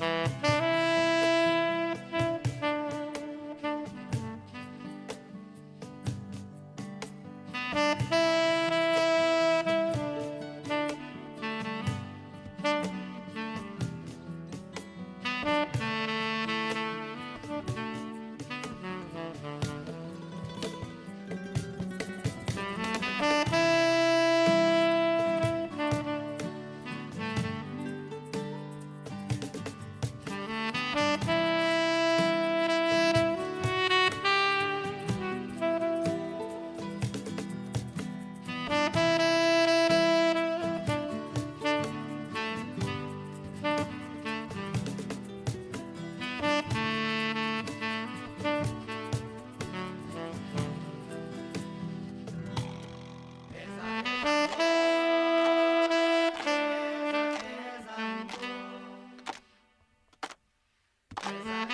Música Bye.